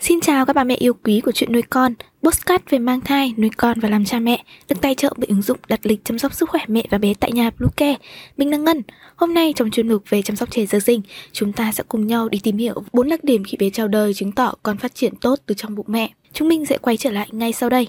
Xin chào các bà mẹ yêu quý của chuyện nuôi con, postcard về mang thai, nuôi con và làm cha mẹ, được tài trợ bởi ứng dụng đặt lịch chăm sóc sức khỏe mẹ và bé tại nhà Bluecare. Mình là Ngân. Hôm nay trong chuyên mục về chăm sóc trẻ sơ sinh, chúng ta sẽ cùng nhau đi tìm hiểu bốn đặc điểm khi bé chào đời chứng tỏ con phát triển tốt từ trong bụng mẹ. Chúng mình sẽ quay trở lại ngay sau đây.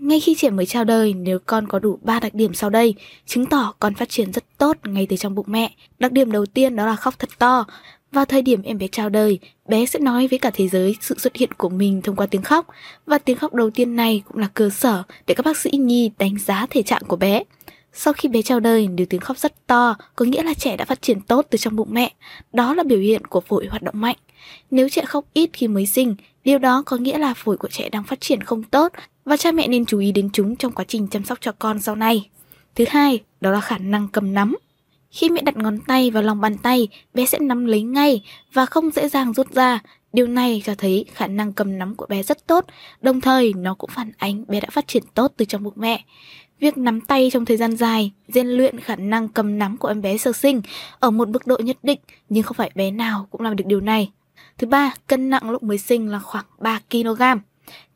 Ngay khi trẻ mới chào đời, nếu con có đủ 3 đặc điểm sau đây, chứng tỏ con phát triển rất tốt ngay từ trong bụng mẹ. Đặc điểm đầu tiên đó là khóc thật to. Vào thời điểm em bé chào đời, bé sẽ nói với cả thế giới sự xuất hiện của mình thông qua tiếng khóc. Và tiếng khóc đầu tiên này cũng là cơ sở để các bác sĩ nhi đánh giá thể trạng của bé. Sau khi bé chào đời, nếu tiếng khóc rất to, có nghĩa là trẻ đã phát triển tốt từ trong bụng mẹ. Đó là biểu hiện của phổi hoạt động mạnh. Nếu trẻ khóc ít khi mới sinh, điều đó có nghĩa là phổi của trẻ đang phát triển không tốt và cha mẹ nên chú ý đến chúng trong quá trình chăm sóc cho con sau này. Thứ hai, đó là khả năng cầm nắm. Khi mẹ đặt ngón tay vào lòng bàn tay, bé sẽ nắm lấy ngay và không dễ dàng rút ra. Điều này cho thấy khả năng cầm nắm của bé rất tốt, đồng thời nó cũng phản ánh bé đã phát triển tốt từ trong bụng mẹ. Việc nắm tay trong thời gian dài, rèn luyện khả năng cầm nắm của em bé sơ sinh ở một mức độ nhất định, nhưng không phải bé nào cũng làm được điều này. Thứ ba, cân nặng lúc mới sinh là khoảng 3 kg.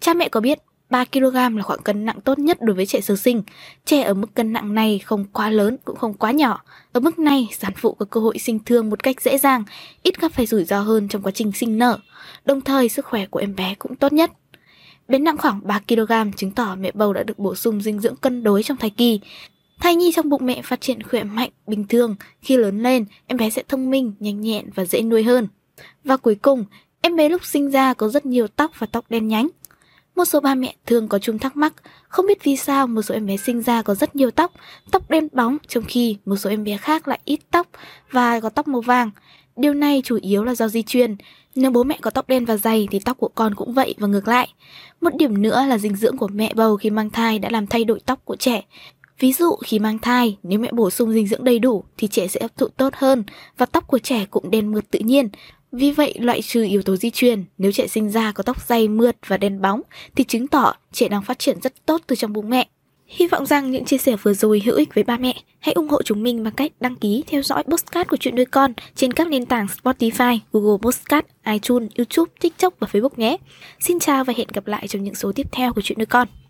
Cha mẹ có biết 3 kg là khoảng cân nặng tốt nhất đối với trẻ sơ sinh. Trẻ ở mức cân nặng này không quá lớn cũng không quá nhỏ. Ở mức này, sản phụ có cơ hội sinh thương một cách dễ dàng, ít gặp phải rủi ro hơn trong quá trình sinh nở. Đồng thời, sức khỏe của em bé cũng tốt nhất. Bé nặng khoảng 3 kg chứng tỏ mẹ bầu đã được bổ sung dinh dưỡng cân đối trong thai kỳ. Thai nhi trong bụng mẹ phát triển khỏe mạnh, bình thường. Khi lớn lên, em bé sẽ thông minh, nhanh nhẹn và dễ nuôi hơn. Và cuối cùng, em bé lúc sinh ra có rất nhiều tóc và tóc đen nhánh. Một số ba mẹ thường có chung thắc mắc, không biết vì sao một số em bé sinh ra có rất nhiều tóc, tóc đen bóng, trong khi một số em bé khác lại ít tóc và có tóc màu vàng. Điều này chủ yếu là do di truyền. Nếu bố mẹ có tóc đen và dày thì tóc của con cũng vậy và ngược lại. Một điểm nữa là dinh dưỡng của mẹ bầu khi mang thai đã làm thay đổi tóc của trẻ. Ví dụ khi mang thai, nếu mẹ bổ sung dinh dưỡng đầy đủ thì trẻ sẽ hấp thụ tốt hơn và tóc của trẻ cũng đen mượt tự nhiên. Vì vậy, loại trừ yếu tố di truyền, nếu trẻ sinh ra có tóc dày mượt và đen bóng thì chứng tỏ trẻ đang phát triển rất tốt từ trong bụng mẹ. Hy vọng rằng những chia sẻ vừa rồi hữu ích với ba mẹ. Hãy ủng hộ chúng mình bằng cách đăng ký theo dõi postcard của chuyện nuôi con trên các nền tảng Spotify, Google Postcard, iTunes, YouTube, TikTok và Facebook nhé. Xin chào và hẹn gặp lại trong những số tiếp theo của chuyện nuôi con.